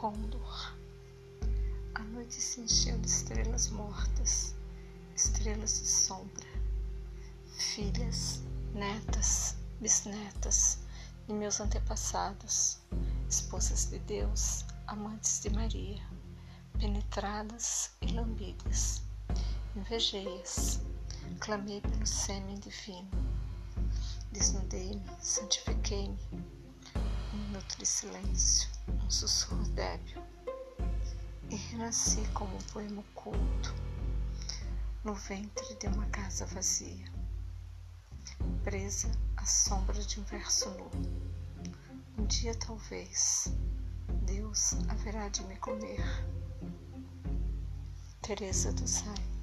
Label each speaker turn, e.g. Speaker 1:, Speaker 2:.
Speaker 1: Condor. A noite se encheu de estrelas mortas, estrelas de sombra. Filhas, netas, bisnetas e meus antepassados, esposas de Deus, amantes de Maria, penetradas e lambidas. Invejei-as, clamei pelo sêmen divino. Desnudei-me, santifiquei-me. Um minuto de silêncio, sussurro débil. E renasci como um poema oculto no ventre de uma casa vazia, presa à sombra de um verso nu. Um dia, talvez, Deus haverá de me comer. Teresa do Sai